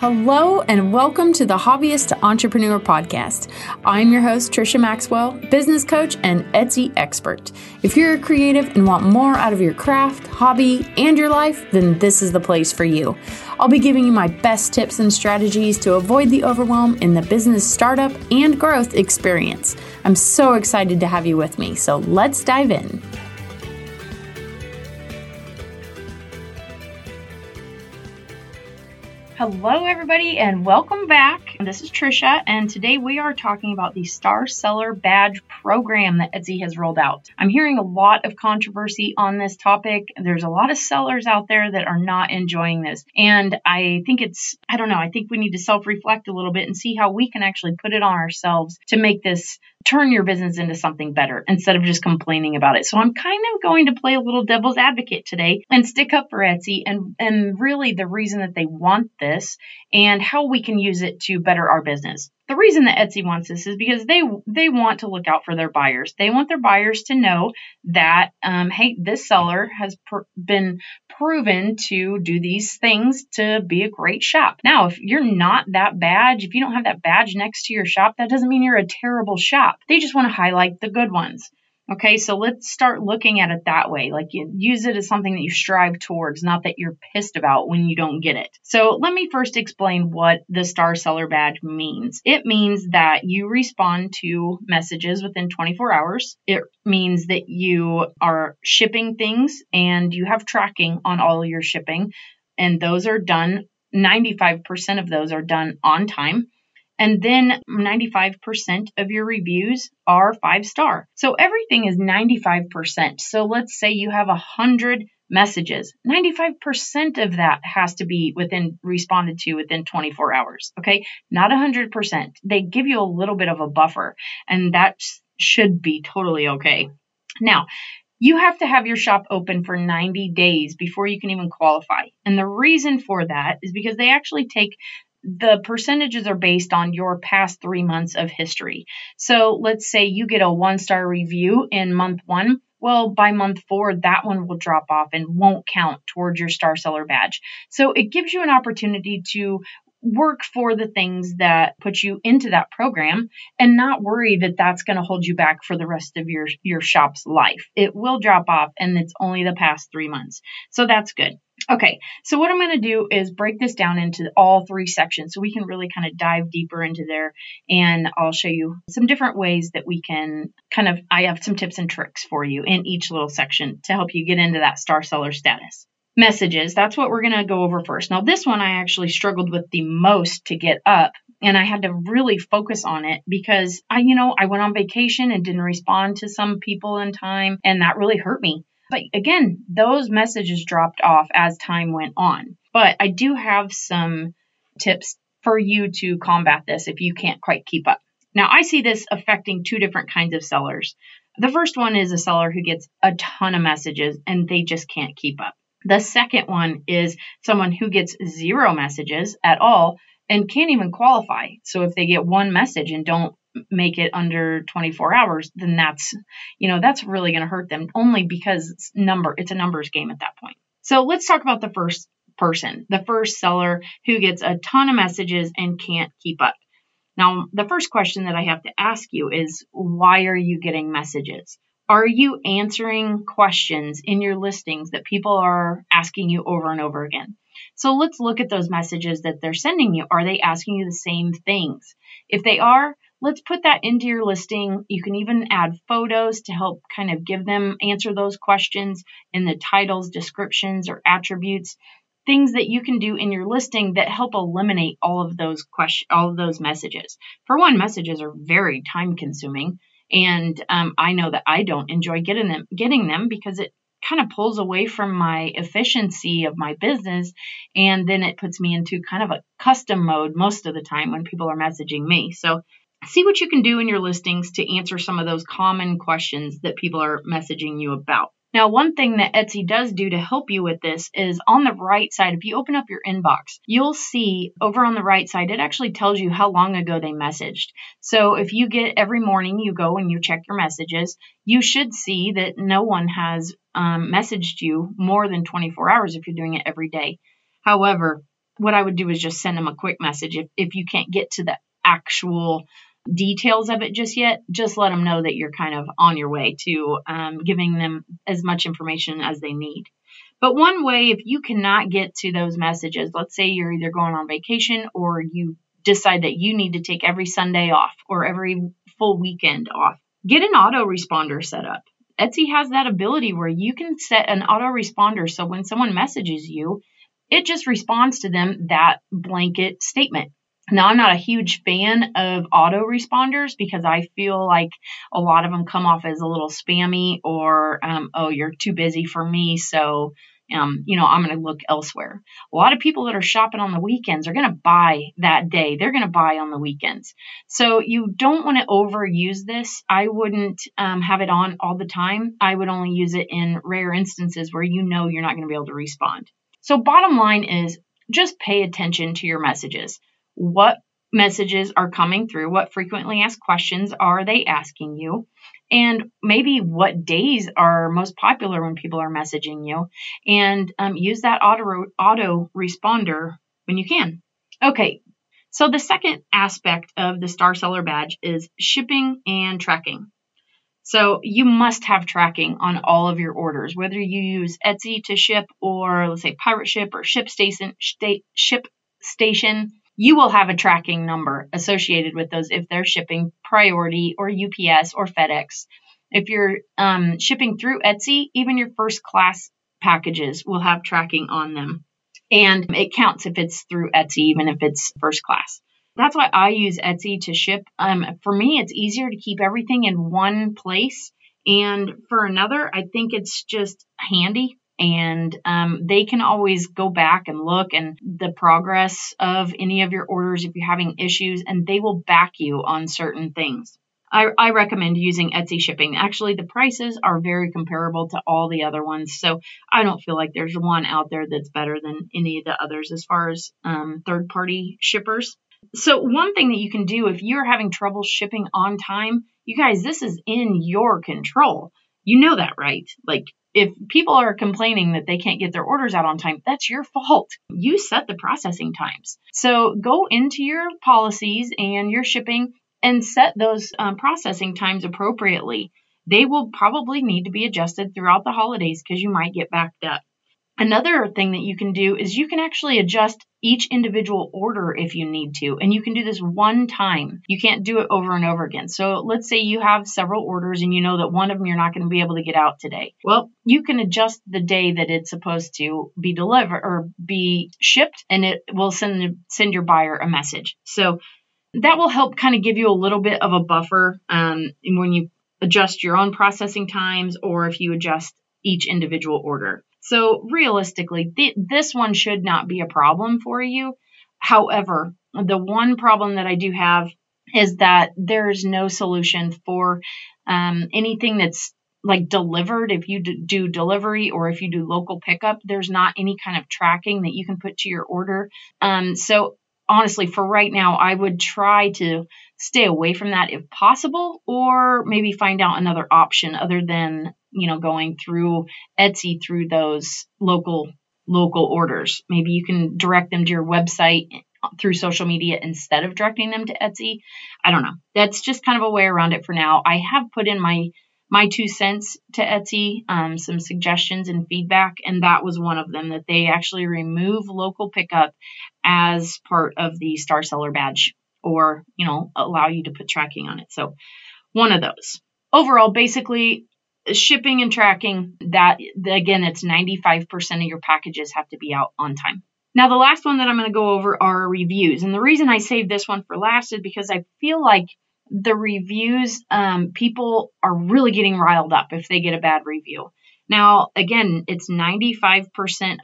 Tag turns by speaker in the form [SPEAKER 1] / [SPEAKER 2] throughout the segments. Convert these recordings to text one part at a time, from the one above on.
[SPEAKER 1] Hello and welcome to the Hobbyist to Entrepreneur podcast. I'm your host, Trisha Maxwell, business coach and Etsy expert. If you're a creative and want more out of your craft, hobby, and your life, then this is the place for you. I'll be giving you my best tips and strategies to avoid the overwhelm in the business startup and growth experience. I'm so excited to have you with me, so let's dive in. Hello, everybody, and welcome back. This is Trisha, and today we are talking about the Star Seller Badge program that Etsy has rolled out. I'm hearing a lot of controversy on this topic. There's a lot of sellers out there that are not enjoying this, and I think it's, I don't know, I think we need to self reflect a little bit and see how we can actually put it on ourselves to make this turn your business into something better instead of just complaining about it. So I'm kind of going to play a little devil's advocate today and stick up for Etsy and and really the reason that they want this and how we can use it to better our business the reason that Etsy wants this is because they they want to look out for their buyers. They want their buyers to know that um, hey, this seller has pr- been proven to do these things to be a great shop. Now, if you're not that badge, if you don't have that badge next to your shop, that doesn't mean you're a terrible shop. They just want to highlight the good ones. Okay, so let's start looking at it that way. Like you use it as something that you strive towards, not that you're pissed about when you don't get it. So let me first explain what the Star Seller Badge means. It means that you respond to messages within 24 hours. It means that you are shipping things and you have tracking on all your shipping, and those are done. 95% of those are done on time. And then 95% of your reviews are five star. So everything is 95%. So let's say you have a hundred messages. 95% of that has to be within responded to within 24 hours. Okay. Not 100%. They give you a little bit of a buffer and that should be totally okay. Now, you have to have your shop open for 90 days before you can even qualify. And the reason for that is because they actually take the percentages are based on your past three months of history. So let's say you get a one star review in month one. Well, by month four, that one will drop off and won't count towards your star seller badge. So it gives you an opportunity to work for the things that put you into that program and not worry that that's going to hold you back for the rest of your your shop's life. It will drop off and it's only the past 3 months. So that's good. Okay, so what I'm going to do is break this down into all three sections so we can really kind of dive deeper into there and I'll show you some different ways that we can kind of, I have some tips and tricks for you in each little section to help you get into that star seller status. Messages, that's what we're going to go over first. Now, this one I actually struggled with the most to get up and I had to really focus on it because I, you know, I went on vacation and didn't respond to some people in time and that really hurt me. But again, those messages dropped off as time went on. But I do have some tips for you to combat this if you can't quite keep up. Now, I see this affecting two different kinds of sellers. The first one is a seller who gets a ton of messages and they just can't keep up. The second one is someone who gets zero messages at all and can't even qualify. So if they get one message and don't make it under 24 hours, then that's, you know, that's really going to hurt them only because it's number, it's a numbers game at that point. So let's talk about the first person, the first seller who gets a ton of messages and can't keep up. Now, the first question that I have to ask you is why are you getting messages? Are you answering questions in your listings that people are asking you over and over again? So let's look at those messages that they're sending you. Are they asking you the same things? If they are, let's put that into your listing. You can even add photos to help kind of give them answer those questions in the titles, descriptions, or attributes. Things that you can do in your listing that help eliminate all of those questions, all of those messages. For one, messages are very time consuming, and um, I know that I don't enjoy getting them, getting them because it kind of pulls away from my efficiency of my business and then it puts me into kind of a custom mode most of the time when people are messaging me. So see what you can do in your listings to answer some of those common questions that people are messaging you about. Now, one thing that Etsy does do to help you with this is on the right side, if you open up your inbox, you'll see over on the right side, it actually tells you how long ago they messaged. So if you get every morning, you go and you check your messages, you should see that no one has um, messaged you more than 24 hours if you're doing it every day. However, what I would do is just send them a quick message if, if you can't get to the actual details of it just yet, just let them know that you're kind of on your way to um, giving them as much information as they need. But one way, if you cannot get to those messages, let's say you're either going on vacation or you decide that you need to take every Sunday off or every full weekend off, get an autoresponder set up. Etsy has that ability where you can set an autoresponder so when someone messages you, it just responds to them that blanket statement. Now, I'm not a huge fan of autoresponders because I feel like a lot of them come off as a little spammy or, um, oh, you're too busy for me, so um, you know, I'm going to look elsewhere. A lot of people that are shopping on the weekends are going to buy that day. They're going to buy on the weekends. So you don't want to overuse this. I wouldn't um, have it on all the time. I would only use it in rare instances where you know you're not going to be able to respond. So, bottom line is just pay attention to your messages what messages are coming through, what frequently asked questions are they asking you, and maybe what days are most popular when people are messaging you, and um, use that auto auto responder when you can. Okay, so the second aspect of the Star Seller badge is shipping and tracking. So you must have tracking on all of your orders, whether you use Etsy to ship or let's say Pirate Ship or Ship Station, Ship Station you will have a tracking number associated with those if they're shipping priority or UPS or FedEx. If you're um, shipping through Etsy, even your first class packages will have tracking on them. And it counts if it's through Etsy, even if it's first class. That's why I use Etsy to ship. Um, for me, it's easier to keep everything in one place. And for another, I think it's just handy and um, they can always go back and look and the progress of any of your orders if you're having issues and they will back you on certain things I, I, recommend using Etsy shipping. Actually, the prices are very comparable to all the other ones, so I don't feel like there's one out there that's better than any of the others as far as um, third party shippers. So, one thing that you can do if you're having trouble shipping on time, you guys, this is in your control. You know that, right? Like, if people are complaining that they can't get their orders out on time, that's your fault. You set the processing times. So go into your policies and your shipping and set those um, processing times appropriately. They will probably need to be adjusted throughout the holidays because you might get backed up. Another thing that you can do is you can actually adjust each individual order if you need to, and you can do this one time. You can't do it over and over again. So let's say you have several orders and you know that one of them you're not going to be able to get out today. Well, you can adjust the day that it's supposed to be delivered or be shipped, and it will send send your buyer a message. So that will help kind of give you a little bit of a buffer um, when you adjust your own processing times or if you adjust each individual order. So realistically, th- this one should not be a problem for you. However, the one problem that I do have is that there's no solution for um, anything that's like delivered. If you do delivery or if you do local pickup, there's not any kind of tracking that you can put to your order. Um, so honestly, for right now, I would try to stay away from that if possible, or maybe find out another option other than you know going through Etsy through those local local orders. Maybe you can direct them to your website through social media instead of directing them to Etsy. I don't know. That's just kind of a way around it for now. I have put in my my two cents to Etsy, um, some suggestions and feedback, and that was one of them that they actually remove local pickup as part of the Star Seller badge or, you know, allow you to put tracking on it. So, one of those. Overall, basically, shipping and tracking, that again, it's 95% of your packages have to be out on time. Now, the last one that I'm going to go over are reviews. And the reason I saved this one for last is because I feel like the reviews, um, people are really getting riled up if they get a bad review. Now, again, it's 95%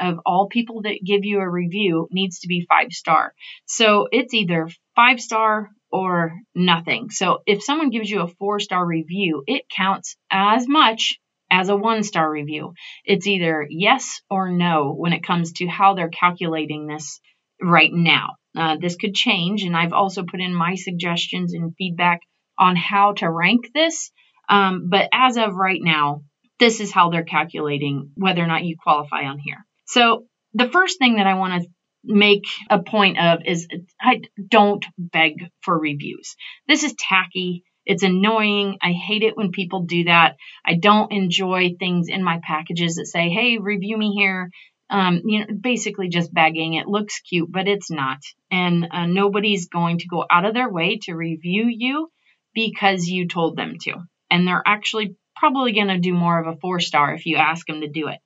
[SPEAKER 1] of all people that give you a review needs to be five star. So it's either five star or nothing. So if someone gives you a four star review, it counts as much as a one star review. It's either yes or no when it comes to how they're calculating this right now. Uh, this could change, and I've also put in my suggestions and feedback on how to rank this. Um, but as of right now, this is how they're calculating whether or not you qualify on here. So, the first thing that I want to make a point of is I don't beg for reviews. This is tacky. It's annoying. I hate it when people do that. I don't enjoy things in my packages that say, "Hey, review me here." Um, you know, basically just begging. It looks cute, but it's not. And uh, nobody's going to go out of their way to review you because you told them to. And they're actually probably going to do more of a four star if you ask them to do it.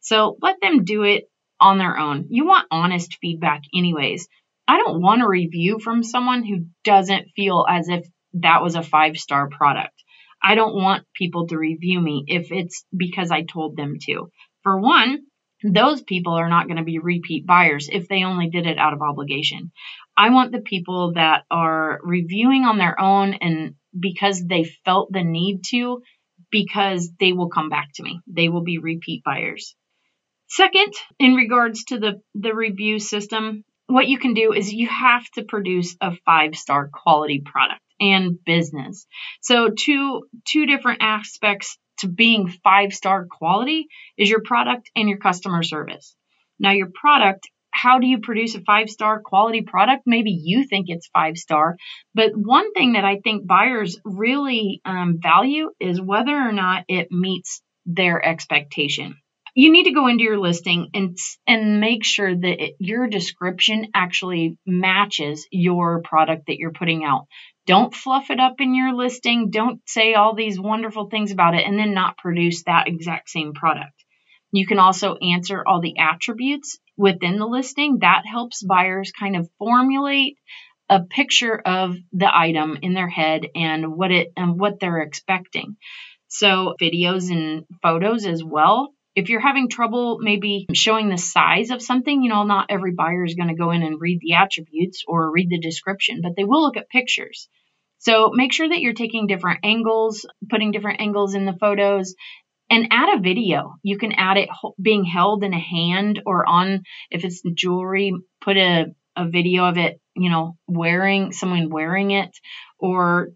[SPEAKER 1] So let them do it on their own. You want honest feedback, anyways. I don't want a review from someone who doesn't feel as if that was a five star product. I don't want people to review me if it's because I told them to. For one, those people are not going to be repeat buyers if they only did it out of obligation. I want the people that are reviewing on their own and because they felt the need to, because they will come back to me. They will be repeat buyers. Second, in regards to the, the review system, what you can do is you have to produce a five star quality product and business. So two two different aspects to being five star quality is your product and your customer service. Now your product how do you produce a five star quality product? Maybe you think it's five star, but one thing that I think buyers really um, value is whether or not it meets their expectation you need to go into your listing and and make sure that it, your description actually matches your product that you're putting out. Don't fluff it up in your listing. Don't say all these wonderful things about it and then not produce that exact same product. You can also answer all the attributes within the listing. That helps buyers kind of formulate a picture of the item in their head and what it and what they're expecting. So videos and photos as well if you're having trouble maybe showing the size of something, you know, not every buyer is going to go in and read the attributes or read the description, but they will look at pictures. So make sure that you're taking different angles, putting different angles in the photos, and add a video. You can add it being held in a hand or on, if it's jewelry, put a, a video of it, you know, wearing, someone wearing it, or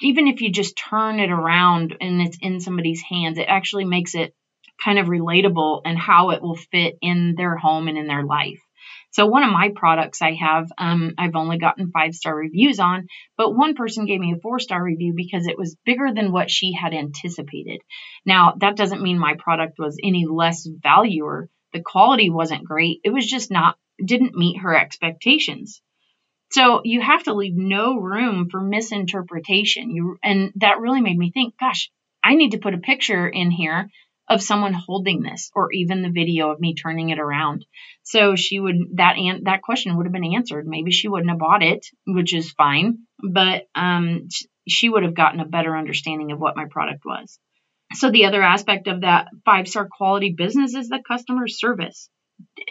[SPEAKER 1] even if you just turn it around and it's in somebody's hands, it actually makes it kind of relatable and how it will fit in their home and in their life. So one of my products I have, um, I've only gotten five star reviews on, but one person gave me a four star review because it was bigger than what she had anticipated. Now that doesn't mean my product was any less value or the quality wasn't great. It was just not, didn't meet her expectations. So you have to leave no room for misinterpretation. You, and that really made me think, gosh, I need to put a picture in here of someone holding this or even the video of me turning it around. So she would that an, that question would have been answered. Maybe she wouldn't have bought it, which is fine, but um, she would have gotten a better understanding of what my product was. So the other aspect of that five star quality business is the customer service.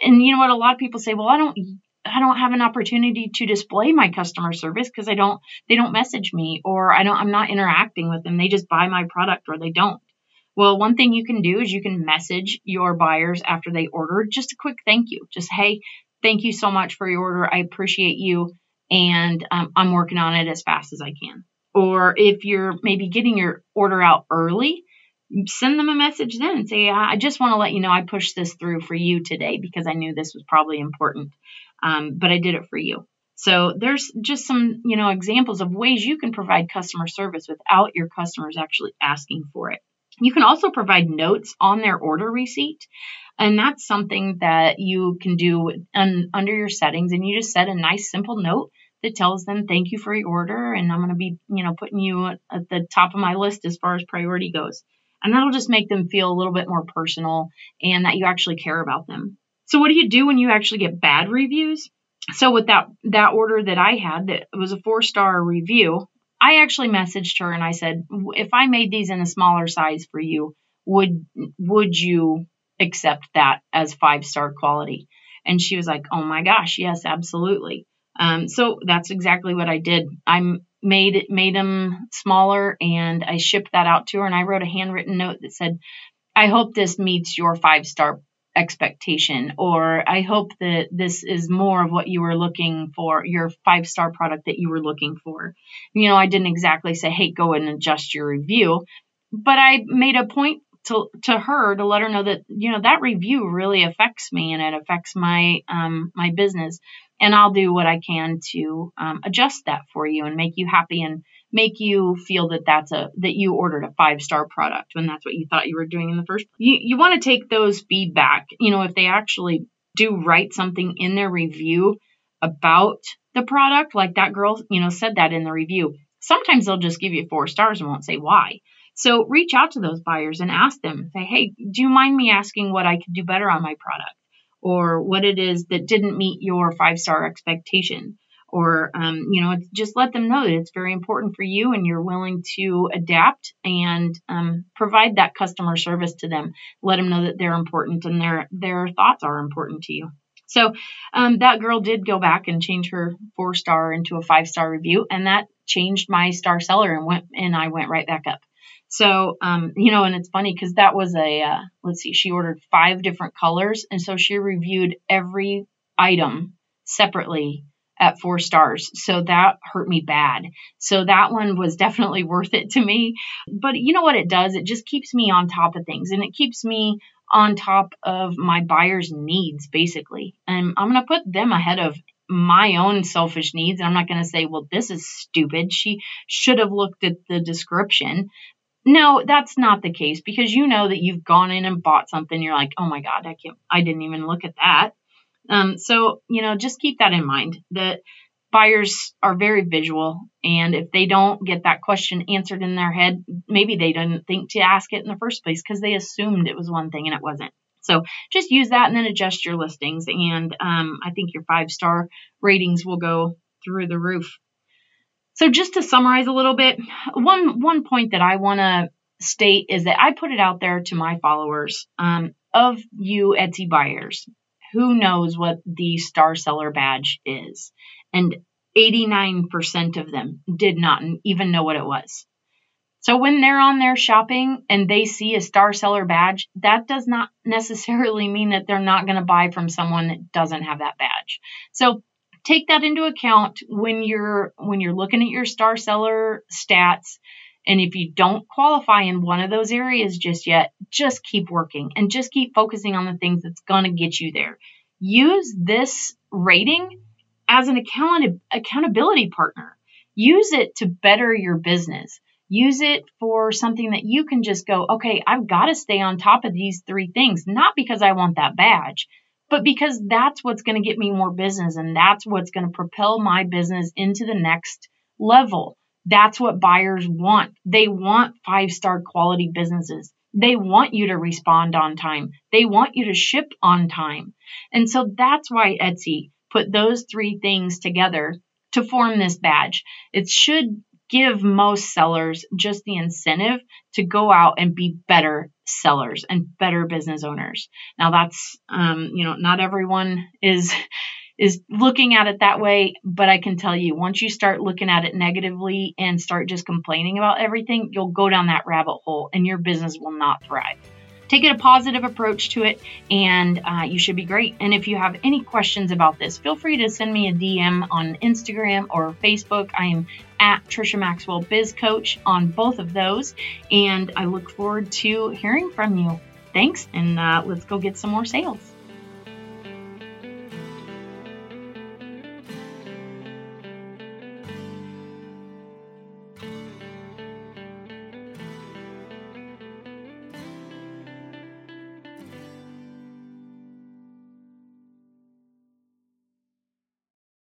[SPEAKER 1] And you know what? A lot of people say, well, I don't I don't have an opportunity to display my customer service because I don't they don't message me or I don't I'm not interacting with them. They just buy my product or they don't. Well, one thing you can do is you can message your buyers after they order just a quick thank you. Just, hey, thank you so much for your order. I appreciate you. And um, I'm working on it as fast as I can. Or if you're maybe getting your order out early, send them a message then say, I just want to let you know I pushed this through for you today because I knew this was probably important, um, but I did it for you. So there's just some, you know, examples of ways you can provide customer service without your customers actually asking for it. You can also provide notes on their order receipt. And that's something that you can do un, under your settings. And you just set a nice, simple note that tells them, thank you for your order. And I'm going to be, you know, putting you at, the top of my list as far as priority goes. And that'll just make them feel a little bit more personal and that you actually care about them. So what do you do when you actually get bad reviews? So with that that order that I had that was a four star review, I actually messaged her and I said, if I made these in a smaller size for you, would would you accept that as five star quality? And she was like, oh my gosh, yes, absolutely. Um, so that's exactly what I did. I made made them smaller and I shipped that out to her and I wrote a handwritten note that said, I hope this meets your five star expectation or i hope that this is more of what you were looking for your five star product that you were looking for. You know i didn't exactly say hey go and adjust your review but i made a point to to her to let her know that you know that review really affects me and it affects my um, my business and I'll do what I can to um, adjust that for you and make you happy and make you feel that that's a that you ordered a five star product when that's what you thought you were doing in the first place. You you want to take those feedback. You know, if they actually do write something in their review about the product, like that girl, you know, said that in the review. Sometimes they'll just give you four stars and won't say why. So reach out to those buyers and ask them, say, hey, do you mind me asking what I could do better on my product? Or what it is that didn't meet your five star expectation? Or, um, you know, just let them know that it's very important for you and you're willing to adapt and um, provide that customer service to them. Let them know that they're important and their their thoughts are important to you. So um, that girl did go back and change her four star into a five star review, and that changed my star seller and went and I went right back up. So, um, you know, and it's funny because that was a, uh, let's see, she ordered five different colors. And so she reviewed every item separately at four stars. So that hurt me bad. So that one was definitely worth it to me. But you know what it does? It just keeps me on top of things and it keeps me on top of my buyer's needs, basically. And I'm going to put them ahead of my own selfish needs. I'm not going to say, well, this is stupid. She should have looked at the description. No, that's not the case because you know that you've gone in and bought something. You're like, oh my God, I can't, I didn't even look at that. Um, so, you know, just keep that in mind that buyers are very visual. And if they don't get that question answered in their head, maybe they didn't think to ask it in the first place because they assumed it was one thing and it wasn't. So just use that and then adjust your listings. And um, I think your five star ratings will go through the roof. So just to summarize a little bit, one one point that I want to state is that I put it out there to my followers um, of you Etsy buyers. Who knows what the star seller badge is? And 89% of them did not even know what it was. So when they're on there shopping and they see a star seller badge, that does not necessarily mean that they're not going to buy from someone that doesn't have that badge. So take that into account when you're when you're looking at your star seller stats and if you don't qualify in one of those areas just yet just keep working and just keep focusing on the things that's going to get you there. Use this rating as an account- accountability partner. Use it to better your business. Use it for something that you can just go okay i've got to stay on top of these three things not because i want that badge but because that's what's going to get me more business and that's what's going to propel my business into the next level. That's what buyers want. They want five star quality businesses. They want you to respond on time. They want you to ship on time. And so that's why Etsy put those three things together to form this badge. It should give most sellers just the incentive to go out and be better sellers and better business owners. Now that's um, you know not everyone is is looking at it that way, but I can tell you once you start looking at it negatively and start just complaining about everything, you'll go down that rabbit hole and your business will not thrive take a positive approach to it and uh, you should be great. And if you have any questions about this, feel free to send me a DM on Instagram or Facebook. I am at Trisha Maxwell Biz Coach on both of those. And I look forward to hearing from you. Thanks, and uh, let's go get some more sales.